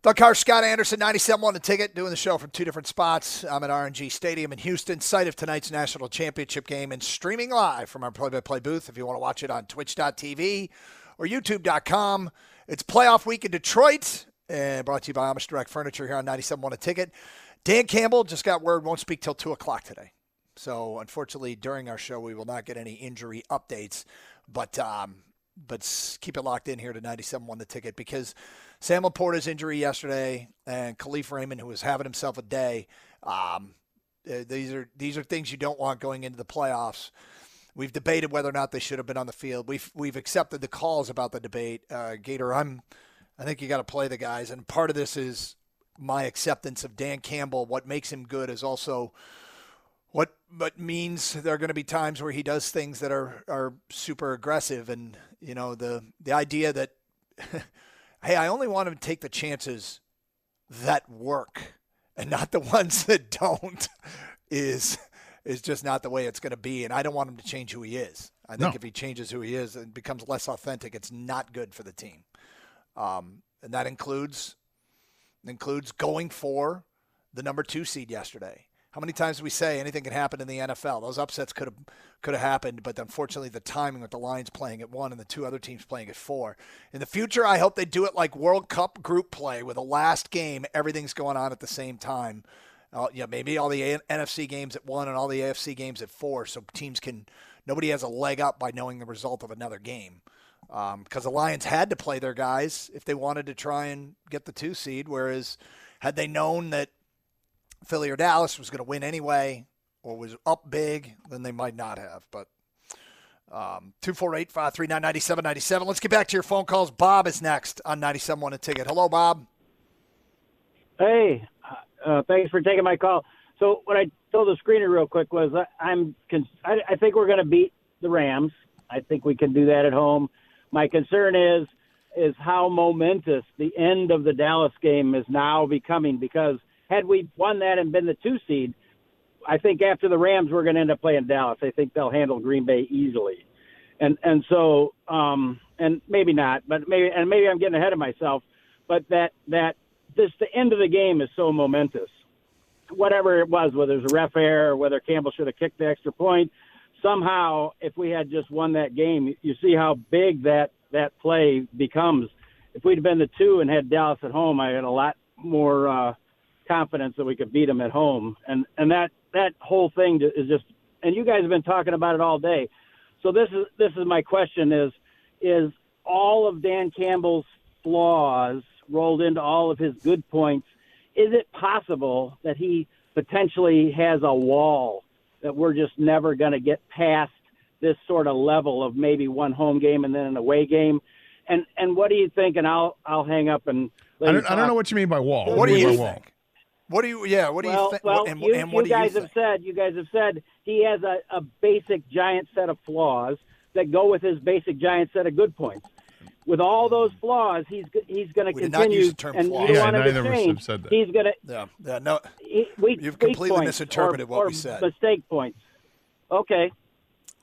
Doug Karsch, Scott Anderson, 97 on the ticket, doing the show from two different spots. I'm at NRG Stadium in Houston, site of tonight's national championship game, and streaming live from our play by play booth if you want to watch it on twitch.tv or youtube.com. It's playoff week in Detroit, and brought to you by Amish Direct Furniture here on 97 on a ticket. Dan Campbell just got word won't speak till 2 o'clock today. So, unfortunately, during our show, we will not get any injury updates, but um, but keep it locked in here to 97 on the ticket because Sam LaPorta's injury yesterday and Kalif Raymond, who was having himself a day. Um, uh, these are these are things you don't want going into the playoffs. We've debated whether or not they should have been on the field. We've we've accepted the calls about the debate. Uh, Gator, I'm I think you got to play the guys, and part of this is my acceptance of Dan Campbell. What makes him good is also what what means there are going to be times where he does things that are are super aggressive, and you know the the idea that hey, I only want him to take the chances that work and not the ones that don't is is just not the way it's going to be and I don't want him to change who he is. I think No. if he changes who he is and becomes less authentic, it's not good for the team. Um, and that includes includes going for the number 2 seed yesterday. How many times do we say anything can happen in the NFL? Those upsets could have could have happened, but unfortunately, the timing with the Lions playing at one and the two other teams playing at four. In the future, I hope they do it like World Cup group play, with the last game, everything's going on at the same time. Uh, yeah, maybe all the A- NFC games at one and all the AFC games at four, so teams can nobody has a leg up by knowing the result of another game. Because the Lions had to play their guys if they wanted to try and get the two seed, whereas had they known that Philly or Dallas was going to win anyway or was up big, then they might not have. But um, 248 539 9797. Let's get back to your phone calls. Bob is next on 97 1 a ticket. Hello, Bob. Hey, uh, thanks for taking my call. So what I told the screener real quick was I, I'm con- I, I think we're going to beat the Rams. I think we can do that at home. My concern is is how momentous the end of the Dallas game is now becoming because had we won that and been the two seed, I think after the Rams we're going to end up playing Dallas. I think they'll handle Green Bay easily, and and so um and maybe not, but maybe and maybe I'm getting ahead of myself, but that that this the end of the game is so momentous. Whatever it was, whether it was a ref error or whether Campbell should have kicked the extra point, somehow if we had just won that game, you see how big that that play becomes. If we'd been the two and had Dallas at home, I had a lot more uh, confidence that we could beat them at home. And and that that whole thing is just. And you guys have been talking about it all day. So this is this is my question: is is all of Dan Campbell's flaws rolled into all of his good points? Is it possible that he potentially has a wall that we're just never going to get past this sort of level of maybe one home game and then an away game? And and what do you think? And I'll I'll hang up and. I don't, I don't know what you mean by wall. What do mean you by think? Wall? What do you, yeah, what do well, you think? Well, and, you, and what you do guys you have said you guys have said he has a, a basic giant set of flaws that go with his basic giant set of good points. With all those flaws, he's he's going to We not continue, use the term and flaws. you Yeah, want him neither to of us have change. said that. He's going to Yeah, yeah, no. weak, You've completely misinterpreted or, what or we said. Mistake points. Okay,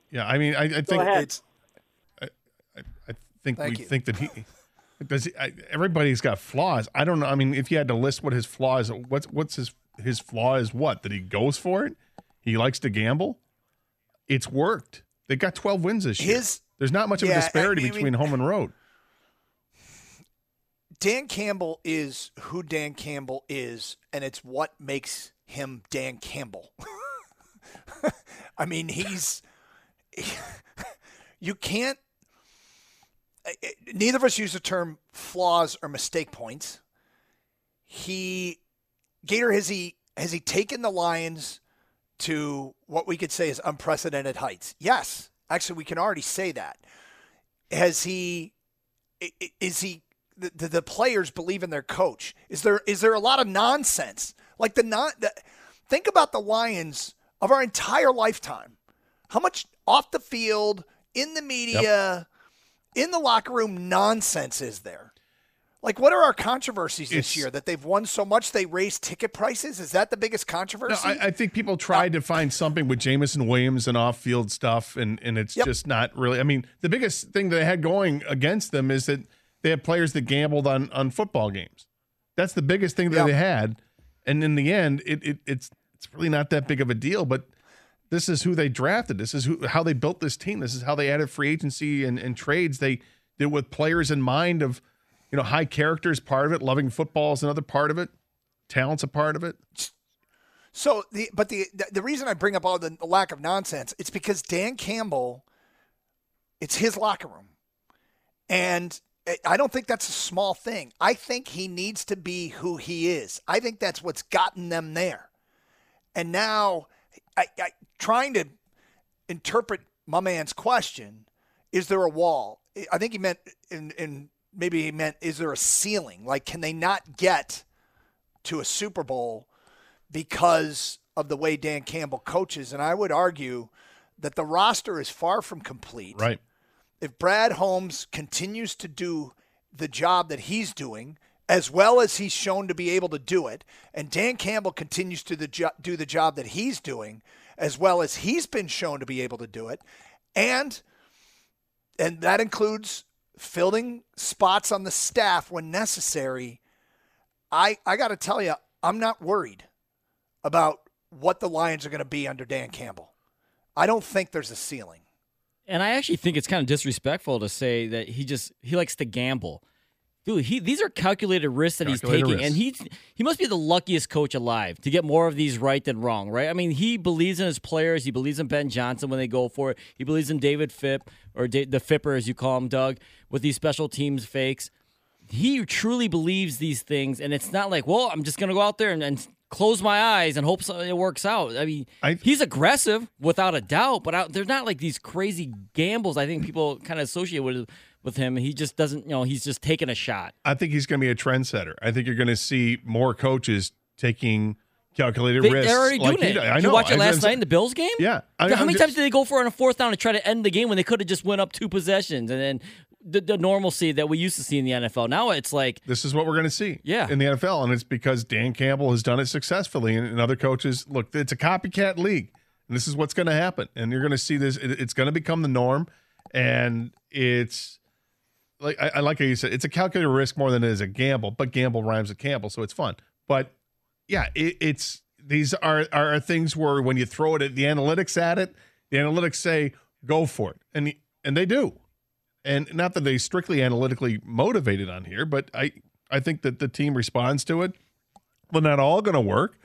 Yeah, I mean, I, I go think ahead. It's I think Thank we you. think that he does. He, I, everybody's got flaws. I don't know. I mean, if you had to list what his flaws, what's what's his his flaw is what that he goes for it. He likes to gamble. It's worked. They got twelve wins this year. His- There's not much of yeah, a I disparity mean- between home and road. Dan Campbell is who Dan Campbell is, and it's what makes him Dan Campbell. I mean, he's. You can't. Neither of us use the term flaws or mistake points. He, Gator, has he has he taken the Lions to what we could say is unprecedented heights? Yes, actually, we can already say that. Has he? Is he? The, the, players believe in their coach. Is there is there a lot of nonsense like the non? The, think about the Lions of our entire lifetime. How much off the field, in the media, in the locker room nonsense is there? Like, what are our controversies this It's- year? That they've won so much they raised ticket prices? Is that the biggest No, controversy? I, I think people tried uh, to find something with Jameson Williams and off-field stuff, and and it's Yep. just not really. I mean, the biggest thing they had going against them is that they had players that gambled on on football games. That's the biggest thing that Yeah. they had, and in the end, it, it it's it's really not that big of a deal. But this is who they drafted. This is who how they built this team. This is how they added free agency and, and trades. They did with players in mind of, you know, high character is part of it. Loving football is another part of it. Talent's a part of it. So the but the the, reason I bring up all the, the lack of nonsense, it's because Dan Campbell, it's his locker room, and I don't think that's a small thing. I think he needs to be who he is. I think that's what's gotten them there, and now I, I trying to interpret my man's question. Is there a wall? I think he meant in, in maybe he meant is there a ceiling? Like can they not get to a Super Bowl? because of the way Dan Campbell coaches. And I would argue that the roster is far from complete. Right. If Brad Holmes continues to do the job that he's doing, as well as he's shown to be able to do it, and Dan Campbell continues to the jo- do the job that he's doing, as well as he's been shown to be able to do it, and and that includes filling spots on the staff when necessary. I I got to tell you, I'm not worried about what the Lions are going to be under Dan Campbell. I don't think there's a ceiling. And I actually think it's kind of disrespectful to say that he just he likes to gamble. Dude, he these are calculated risks that Calculated he's taking, and he he must be the luckiest coach alive to get more of these right than wrong, right? I mean, he believes in his players. He believes in Ben Johnson when they go for it. He believes in David Fipp or da- the Fipper, as you call him, Doug, with these special teams fakes. He truly believes these things, and it's not like, well, I'm just gonna go out there and, and close my eyes and hope so it works out. I mean, I- he's aggressive without a doubt, but I, they're not like these crazy gambles. I think people kind of associate with with him. He just doesn't, you know, he's just taking a shot. I think he's going to be a trendsetter. I think you're going to see more coaches taking calculated They, risks. they're already like doing it. I know. you watch it last night in the Bills game? Yeah. I- How I'm many just- times did they go for on a fourth down to try to end the game when they could have just went up two possessions and then the, the normalcy that we used to see in the NFL? Now it's like This is what we're going to see Yeah. in the NFL. And it's because Dan Campbell has done it successfully. And, and other coaches, look, it's a copycat league. And this is what's going to happen. And you're going to see this. It, it's going to become the norm. And it's like, I, I like how you said, it's a calculated risk more than it is a gamble, but gamble rhymes with Campbell. So it's fun. But yeah, it, it's, these are, are things where when you throw it at the analytics at it, the analytics say, go for it. And, and they do and not that they strictly analytically motivated on here, but I I think that the team responds to it. Well, not all going to work,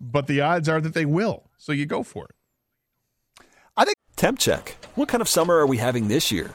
but the odds are that they will. So you go for it. I think temp check. What kind of summer are we having this year?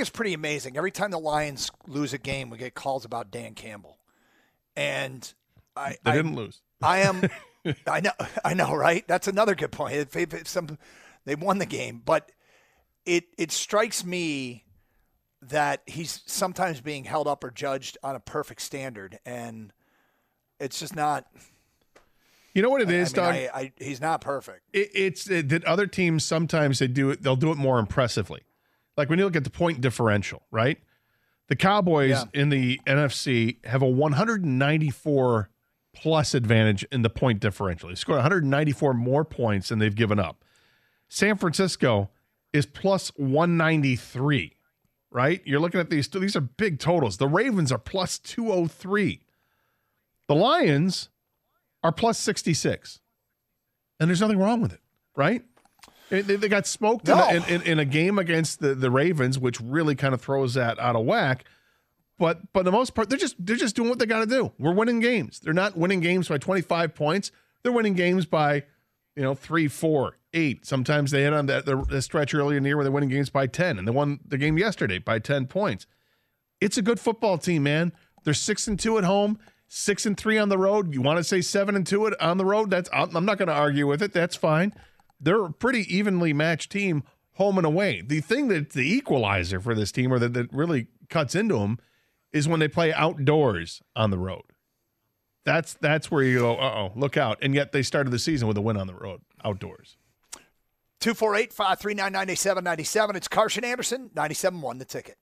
It's pretty amazing. Every time the Lions lose a game, we get calls about Dan Campbell, and I They I, didn't lose. I am. I know. I know. Right. That's another good point. If, if, if some they won the game, but it it strikes me that he's sometimes being held up or judged on a perfect standard, and it's just not. You know what it is, I mean, Doug? I, I, he's not perfect. It, it's uh, that other teams sometimes they do it. They'll do it more impressively. Like when you look at the point differential, right? The Cowboys Yeah. in the NFC have a 194 plus advantage in the point differential. They scored 194 more points than they've given up. San Francisco is plus 193, right? You're looking at these, these are big totals. The Ravens are plus 203. The Lions are plus 66. And there's nothing wrong with it, right? They, they got smoked No. in, a, in, in a game against the, the Ravens, which really kind of throws that out of whack. But but the most part, they're just they're just doing what they got to do. We're winning games. They're not winning games by 25 points. They're winning games by, you know, three, four, eight. Sometimes they hit on that the, stretch earlier in the year where they're winning games by 10, and they won the game yesterday by 10 points. It's a good football team, man. They're six and two at home, six and three on the road. You want to say seven and two at- on the road? That's I'm not going to argue with it. That's fine. They're a pretty evenly matched team, home and away. The thing that's the equalizer for this team, or that, that really cuts into them, is when they play outdoors on the road. That's that's where you go. Uh oh, look out! And yet they started the season with a win on the road outdoors. 248 539 9797. It's Karsch and Anderson, 97.1 the ticket.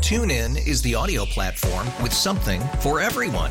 Tune in is the audio platform with something for everyone.